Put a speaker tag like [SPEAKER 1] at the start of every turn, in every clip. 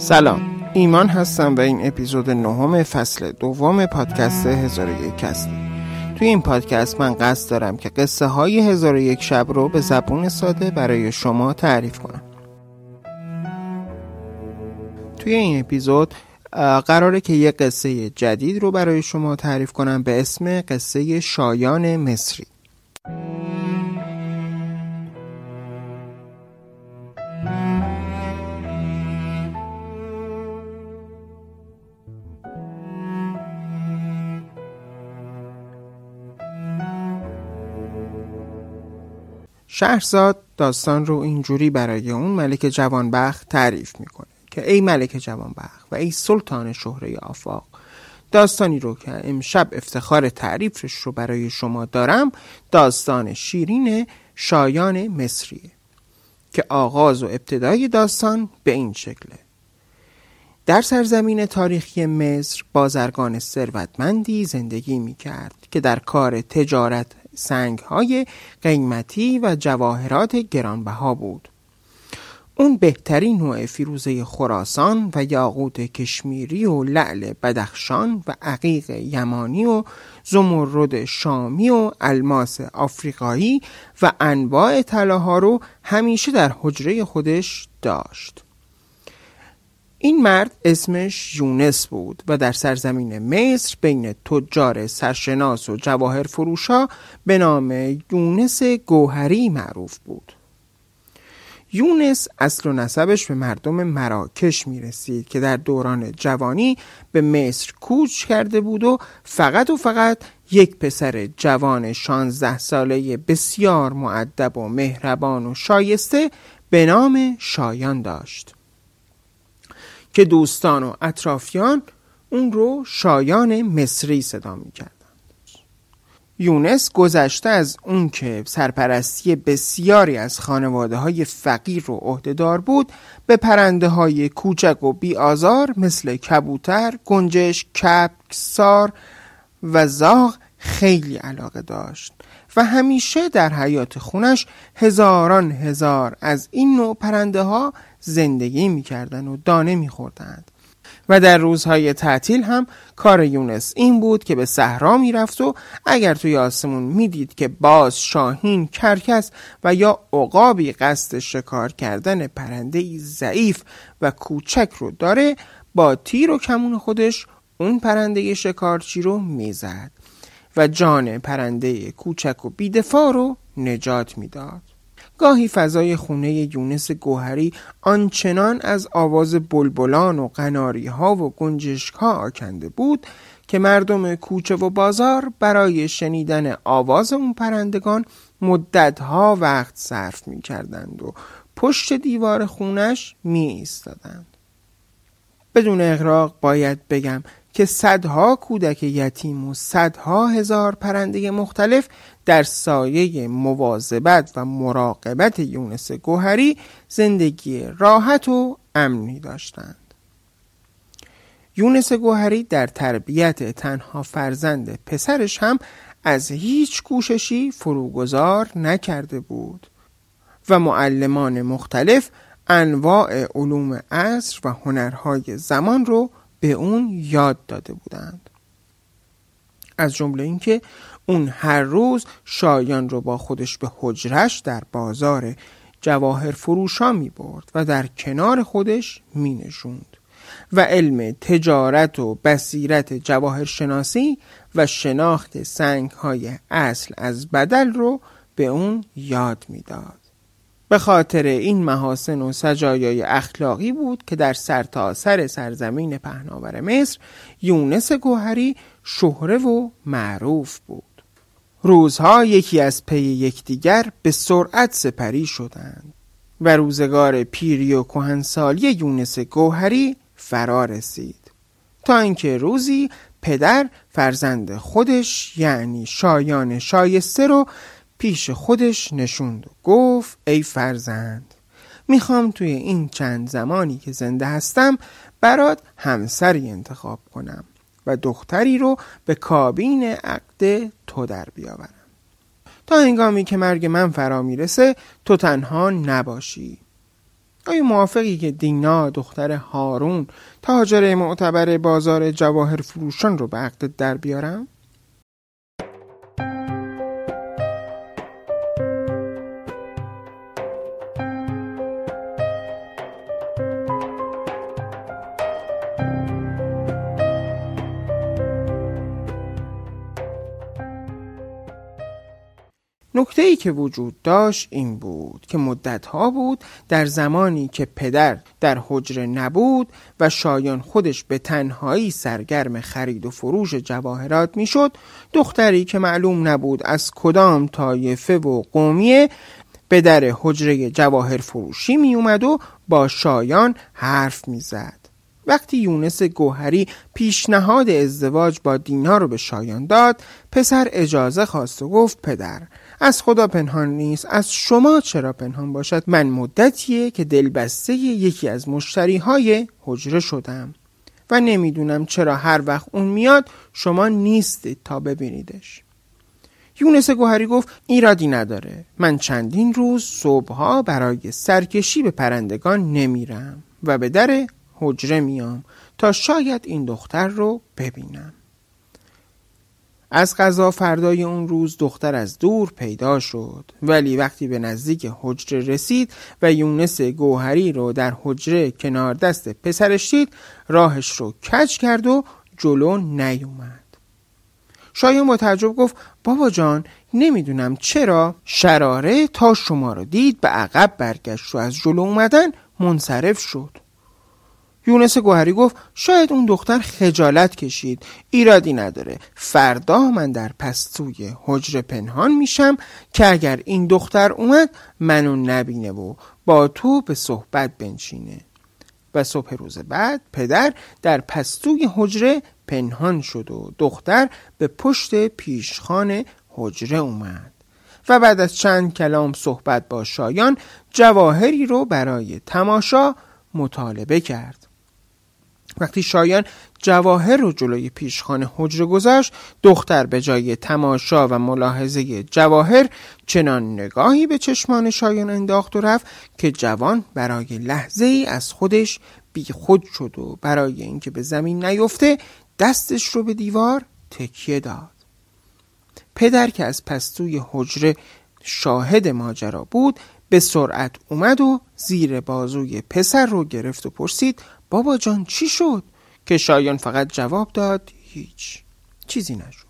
[SPEAKER 1] سلام. ایمان هستم و این اپیزود نهم فصل دوم پادکست هزار یک توی این پادکست من قصد دارم که قصه های هزار یک شب رو به زبون ساده برای شما تعریف کنم. توی این اپیزود قراره که یه قصه جدید رو برای شما تعریف کنم به اسم قصه شایان مصری. شهرزاد داستان رو اینجوری برای اون ملک جوانبخت تعریف می‌کنه که ای ملک جوانبخت و ای سلطان شهره آفاق داستانی رو که امشب افتخار تعریفش رو برای شما دارم داستان شیرین شایان مصریه که آغاز و ابتدای داستان به این شکله. در سرزمین تاریخی مصر بازرگان ثروتمندی زندگی می کرد که در کار تجارت سنگ های قیمتی و جواهرات گرانبها بود. اون بهترین نوع فیروزه خراسان و یاقوت کشمیری و لعل بدخشان و عقیق یمانی و زمرد شامی و الماس آفریقایی و انواع طلاها رو همیشه در حجره خودش داشت. این مرد اسمش یونس بود و در سرزمین مصر بین تجار سرشناس و جواهر فروشا به نام یونس گوهری معروف بود. یونس اصل و نسبش به مردم مراکش می رسید که در دوران جوانی به مصر کوچ کرده بود و فقط و فقط یک پسر جوان شانزده ساله بسیار معدب و مهربان و شایسته به نام شایان داشت. که دوستان و اطرافیان اون رو شایان مصری صدا می کردند. یونس گذشته از اون که سرپرستی بسیاری از خانواده های فقیر و عهدهدار بود به پرنده های کوچک و بیآزار مثل کبوتر، گنجش، کپک، سار و زاغ خیلی علاقه داشت و همیشه در حیات خونش هزاران هزار از این نوع پرنده ها زندگی می‌کردن و دانه میخوردند و در روزهای تعطیل هم کار یونس این بود که به صحرا می‌رفت و اگر توی آسمون می‌دید که باز شاهین کرکس و یا عقابی قصد شکار کردن پرنده ضعیف و کوچک رو داره با تیر و کمون خودش اون پرنده شکارچی رو می‌زد و جان پرنده کوچک و بیدفاع رو نجات می‌داد. گاهی فضای خونه یونس گوهری آنچنان از آواز بلبلان و قناری ها و گنجشک ها آکنده بود که مردم کوچه و بازار برای شنیدن آواز اون پرندگان مدتها وقت صرف می کردند و پشت دیوار خونش می ایستادند. بدون اغراق باید بگم که صدها کودک یتیم و صدها هزار پرنده مختلف در سایه مواظبت و مراقبت یونس گوهری زندگی راحت و امنی داشتند. یونس گوهری در تربیت تنها فرزند پسرش هم از هیچ کوششی فروگذار نکرده بود و معلمان مختلف انواع علوم عصر و هنرهای زمان رو به اون یاد داده بودند از جمله اینکه اون هر روز شایان رو با خودش به حجرش در بازار جواهر فروشا می برد و در کنار خودش می نشوند و علم تجارت و بصیرت جواهر شناسی و شناخت سنگ های اصل از بدل رو به اون یاد می‌داد. به خاطر این محاسن و سجایای اخلاقی بود که در سرتاسر سر سرزمین پهناور مصر یونس گوهری شهره و معروف بود روزها یکی از پی یکدیگر به سرعت سپری شدند و روزگار پیری و کهنسالی یونس گوهری فرا رسید تا اینکه روزی پدر فرزند خودش یعنی شایان شایسته رو پیش خودش نشوند و گفت ای فرزند می‌خوام توی این چند زمانی که زنده هستم برات همسری انتخاب کنم. و دختری رو به کابین عقد تو در بیاورم تا هنگامی که مرگ من فرا می‌رسه تو تنها نباشی آیا موافقی که دینا دختر هارون تاجر معتبر بازار جواهر فروشان رو به عقد در بیارم؟ نکته ای که وجود داشت این بود که مدت ها بود در زمانی که پدر در حجره نبود و شایان خودش به تنهایی سرگرم خرید و فروش جواهرات می‌شد دختری که معلوم نبود از کدام طایفه و قومیه به در حجره جواهر فروشی می اومد و با شایان حرف می‌زد. وقتی یونس گوهری پیشنهاد ازدواج با دینا رو به شایان داد پسر اجازه خواست و گفت پدر از خدا پنهان نیست. از شما چرا پنهان باشد؟ من مدتیه که دلبسته یکی از مشتری های حجره شدم و نمی‌دونم چرا هر وقت اون میاد شما نیستید تا ببینیدش. یونس گوهری گفت ایرادی نداره. من چندین روز صبحها برای سرکشی به پرندگان نمیرم و به در حجره میام تا شاید این دختر رو ببینم. از غذا فردای اون روز دختر از دور پیدا شد. ولی وقتی به نزدیک حجره رسید و یونس گوهری رو در حجره کنار دست پسرش دید راهش رو کج کرد و جلو نیومد. شایان با تعجب گفت بابا جان نمی‌دونم چرا شراره تا شما رو دید به عقب برگشت و از جلو اومدن منصرف شد. یونس گوهری گفت شاید اون دختر خجالت کشید. ایرادی نداره. فردا من در پستوی حجر پنهان میشم که اگر این دختر اومد منو نبینه و با تو به صحبت بنشینه. و صبح روز بعد پدر در پستوی حجره پنهان شد و دختر به پشت پیشخان حجره اومد. و بعد از چند کلام صحبت با شایان جواهری رو برای تماشا مطالبه کرد. وقتی شایان جواهر رو جلوی پیشخانه حجره گذاشت دختر به جای تماشا و ملاحظه جواهر چنان نگاهی به چشمان شایان انداخت و رفت که جوان برای لحظه ای از خودش بی خود شد و برای اینکه به زمین نیفته دستش رو به دیوار تکیه داد. پدر که از پستوی حجره شاهد ماجرا بود به سرعت اومد و زیر بازوی پسر رو گرفت و پرسید بابا جان چی شد؟ که شایان فقط جواب داد هیچ چیزی نشد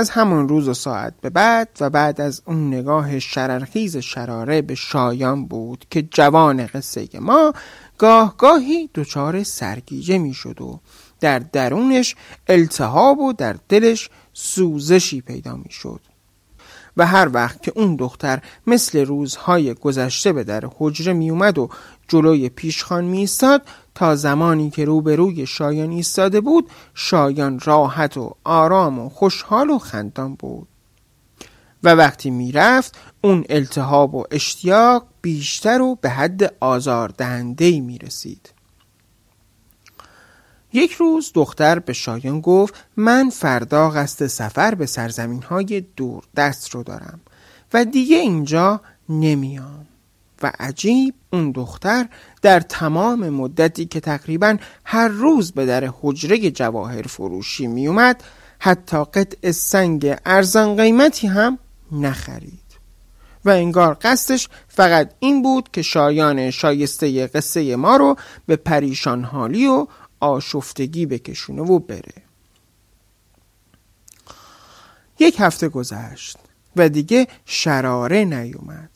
[SPEAKER 1] از همون روز و ساعت به بعد و بعد از اون نگاه شررخیز شراره به شایان بود که جوان قصه ما گاه گاهی دچار سرگیجه می شد و در درونش التهاب و در دلش سوزشی پیدا می شد و هر وقت که اون دختر مثل روزهای گذشته به در حجره می اومد و جلوی پیشخان می ایستاد تا زمانی که روبروی شایان ایستاده بود شایان راحت و آرام و خوشحال و خندان بود. و وقتی می‌رفت اون التهاب و اشتیاق بیشتر و به حد آزاردهندهی می رسید یک روز دختر به شایان گفت من فردا قصد سفر به سرزمین های دور دست رو دارم و دیگه اینجا نمیام. و عجیب اون دختر در تمام مدتی که تقریبا هر روز به در حجره جواهر فروشی میومد حتی قطع سنگ ارزان قیمتی هم نخرید. و انگار قصدش فقط این بود که شایان شایسته قصه ما رو به پریشان حالی و آشفتگی بکشونه و بره. یک هفته گذشت و دیگه شراره نیومد.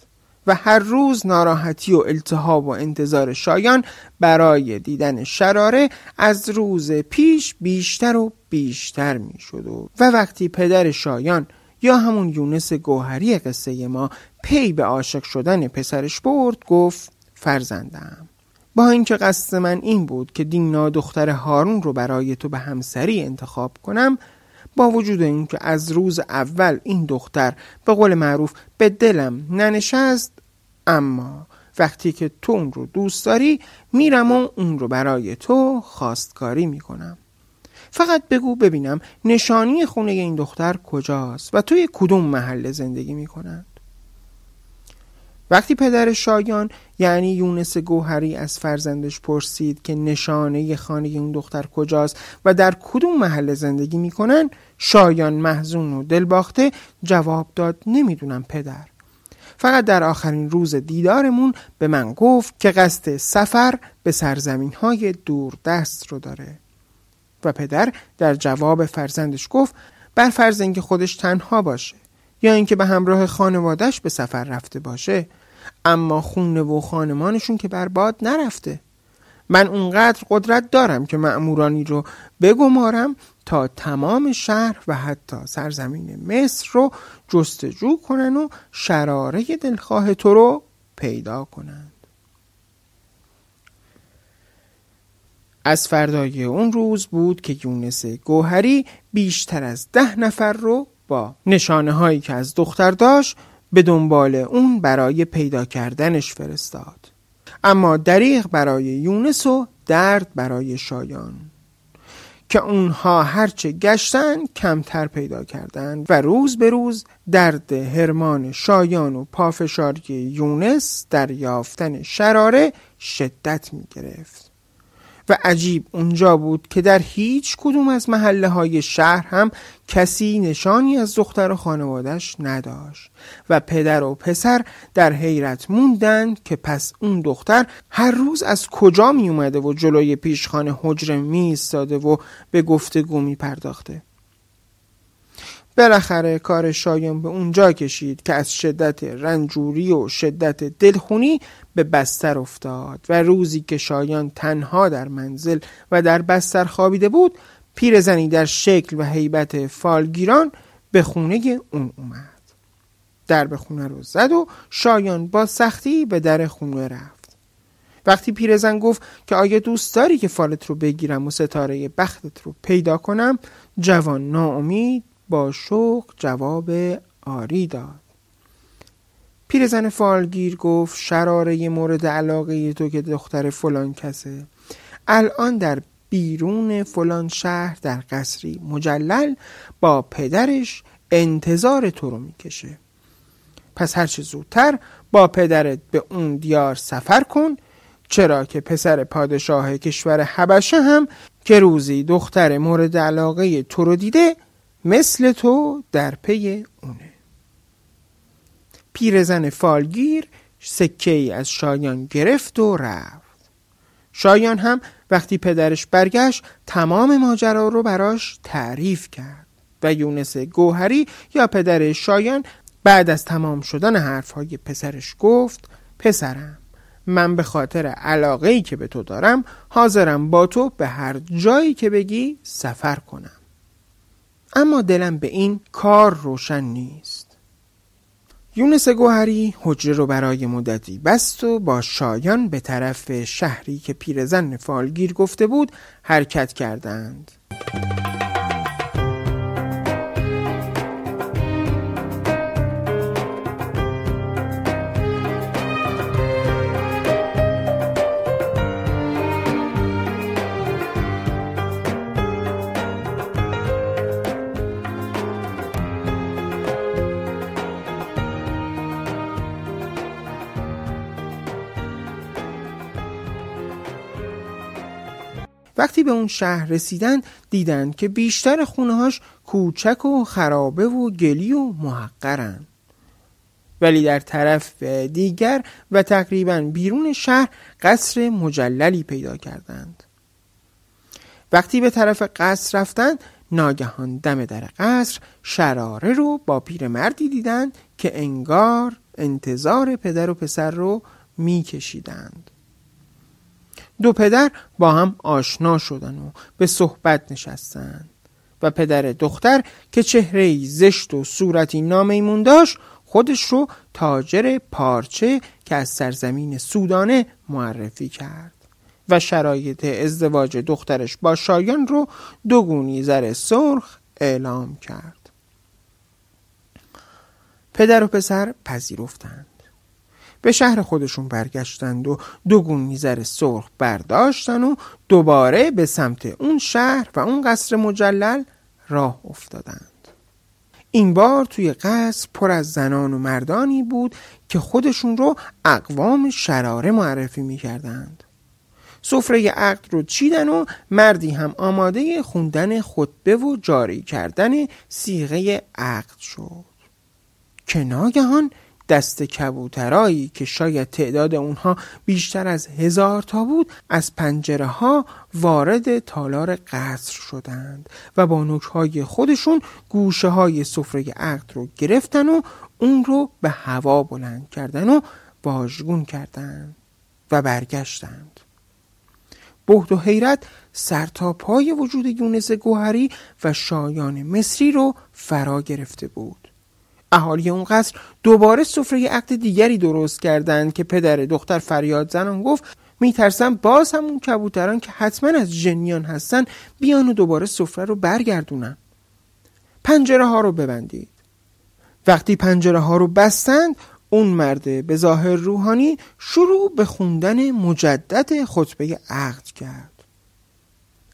[SPEAKER 1] و هر روز ناراحتی و التهاب و انتظار شایان برای دیدن شراره از روز پیش بیشتر و بیشتر می شد و, و وقتی پدر شایان یا همون یونس گوهری قصه ما پی به عاشق شدن پسرش برد گفت فرزندم با اینکه قصد من این بود که دینا دختر هارون رو برای تو به همسری انتخاب کنم با وجود اینکه از روز اول این دختر به قول معروف به دلم ننشست اما وقتی که تو اون رو دوست داری میرم و اون رو برای تو خواستکاری می‌کنم. فقط بگو ببینم نشانی خونه این دختر کجاست و توی کدوم محله زندگی می‌کنند. وقتی پدر شایان یعنی یونس گوهری از فرزندش پرسید که نشانه خانه اون دختر کجاست و در کدوم محله زندگی می‌کنن؟ شایان محزون و دلباخته جواب داد نمی‌دونم پدر. فقط در آخرین روز دیدارمون به من گفت که قصد سفر به سرزمین های دور دست رو داره. و پدر در جواب فرزندش گفت بر فرض اینکه خودش تنها باشه یا اینکه به همراه خانوادش به سفر رفته باشه اما خونه و خانمانشون که برباد نرفته. من اونقدر قدرت دارم که مأمورانی رو بگمارم تا تمام شهر و حتی سرزمین مصر رو جستجو کنن و شراره دلخواه تو رو پیدا کنند از فردای اون روز بود که یونس گوهری بیشتر از ده نفر رو با نشانه هایی که از دختر داشت به دنبال اون برای پیدا کردنش فرستاد. اما دریغ برای یونس و درد برای شایان. که اونها هرچه گشتن کمتر پیدا کردند و روز به روز درد هرمان شایان و پافشاری یونس در یافتن شراره شدت می گرفت و عجیب اونجا بود که در هیچ کدوم از محله های شهر هم کسی نشانی از دختر و خانوادش نداشت و پدر و پسر در حیرت موندند که پس اون دختر هر روز از کجا می اومده و جلوی پیشخانه حجره می ایستاده و به گفتگو می پرداخته بالاخره کار شایان به اونجا کشید که از شدت رنجوری و شدت دلخونی به بستر افتاد و روزی که شایان تنها در منزل و در بستر خوابیده بود پیرزنی در شکل و هیبت فالگیران به خونه اون اومد. در به خونه رو زد و شایان با سختی به در خونه رفت. وقتی پیرزن گفت که آیا دوست داری که فالت رو بگیرم و ستاره بختت رو پیدا کنم جوان ناامید با شوق جواب آری داد. پیرزن فالگیر گفت شراره مورد علاقه تو که دختر فلان کسه. الان در بیرون فلان شهر در قصری مجلل با پدرش انتظار تو رو می‌کشه. پس هرچه زودتر با پدرت به اون دیار سفر کن چرا که پسر پادشاه کشور حبشه هم که روزی دختر مورد علاقه تو رو دیده مثل تو در پی اونه. پیرزن فالگیر سکه ای از شایان گرفت و رفت. شایان هم وقتی پدرش برگشت تمام ماجرا رو براش تعریف کرد و یونس گوهری یا پدر شایان بعد از تمام شدن حرفهای پسرش گفت پسرم من به خاطر علاقه ای که به تو دارم حاضرم با تو به هر جایی که بگی سفر کنم. اما دلم به این کار روشن نیست. یونس گوهری حجره رو برای مدتی بست و با شایان به طرف شهری که پیرزن فالگیر گفته بود حرکت کردند. به اون شهر رسیدن دیدن که بیشتر خونهاش کوچک و خرابه و گلی و محقرن. ولی در طرف دیگر و تقریبا بیرون شهر قصر مجللی پیدا کردند. وقتی به طرف قصر رفتند ناگهان دم در قصر شراره رو با پیرمردی دیدند که انگار انتظار پدر و پسر رو میکشیدند. دو پدر با هم آشنا شدن و به صحبت نشستند و پدر دختر که چهره زشت و صورتی نامیمون داشت خودش رو تاجر پارچه که از سرزمین سودانه معرفی کرد. و شرایط ازدواج دخترش با شایان رو دو گونی زر سرخ اعلام کرد. پدر و پسر پذیرفتند. به شهر خودشون برگشتند و دو گون میزر سرخ برداشتن و دوباره به سمت اون شهر و اون قصر مجلل راه افتادند. این بار توی قصر پر از زنان و مردانی بود که خودشون رو اقوام شراره معرفی می‌کردند. سفره عقد رو چیدن و مردی هم آماده خوندن خطبه و جاری کردن سیغه عقد شد. که ناگهان دست کبوترایی که شاید تعداد اونها بیشتر از هزار تا بود از پنجره ها وارد تالار قصر شدند و با نوکهای خودشون گوشه های سفره عقد رو گرفتن و اون رو به هوا بلند کردن و واژگون کردند و برگشتند. بهد و حیرت سرتا پای وجود یونس گوهری و شایان مصری رو فرا گرفته بود. اهالی اون قصر دوباره سفره عقد دیگری درست کردند که پدر دختر فریاد زنان گفت میترسم باز همون کبوتران که حتما از جنیان هستن بیان و دوباره سفره رو برگردونن. پنجره ها رو ببندید. وقتی پنجره ها رو بستند اون مرده به ظاهر روحانی شروع به خوندن مجدد خطبه عقد کرد.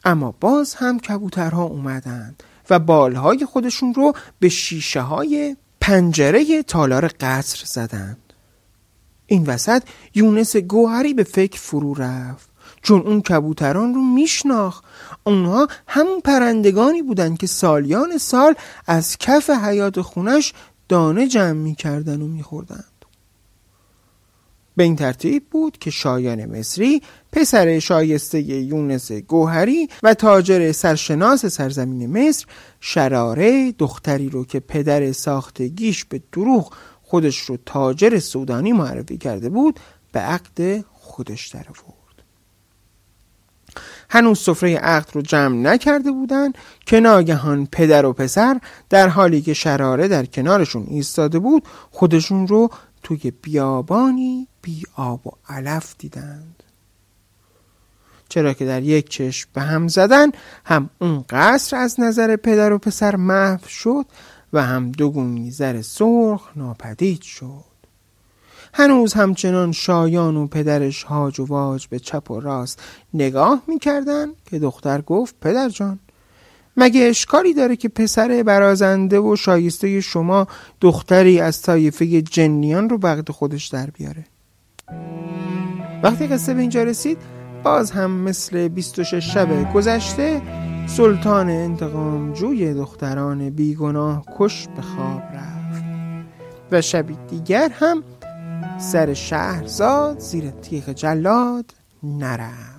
[SPEAKER 1] اما باز هم کبوترها اومدند و بالهای خودشون رو به شیشه های پنجره تالار قصر زدند. این وسط یونس گوهری به فکر فرو رفت. چون اون کبوتران رو میشناخت. اونها همون پرندگانی بودند که سالیان سال از کف حیات خونش دانه جمع می‌کردن و میخوردند به این ترتیب بود که شایان مصری پسر شایسته یونس گوهری و تاجر سرشناس سرزمین مصر شراره دختری رو که پدر ساختگیش به دروغ خودش رو تاجر سودانی معرفی کرده بود به عقد خودش در آورد. هنوز سفره عقد رو جمع نکرده بودند که ناگهان پدر و پسر در حالی که شراره در کنارشون ایستاده بود خودشون رو توی بیابانی بی آب و علف دیدند. چرا که در یک چشم به هم زدن هم اون قصر از نظر پدر و پسر محو شد و هم دو میزر سرخ ناپدید شد. هنوز همچنان شایان و پدرش هاج و واج به چپ و راست نگاه می‌کردن که دختر گفت پدر جان مگه اشکالی داره که پسر برازنده و شایسته شما دختری از طایفه جنیان رو وقت خودش در بیاره؟ وقتی قصه به اینجا رسید باز هم مثل 26 شب گذشته سلطان انتقام جوی دختران بیگناه کش به خواب رفت. و شبی دیگر هم سر شهرزاد زیر تیغ جلاد نرفت.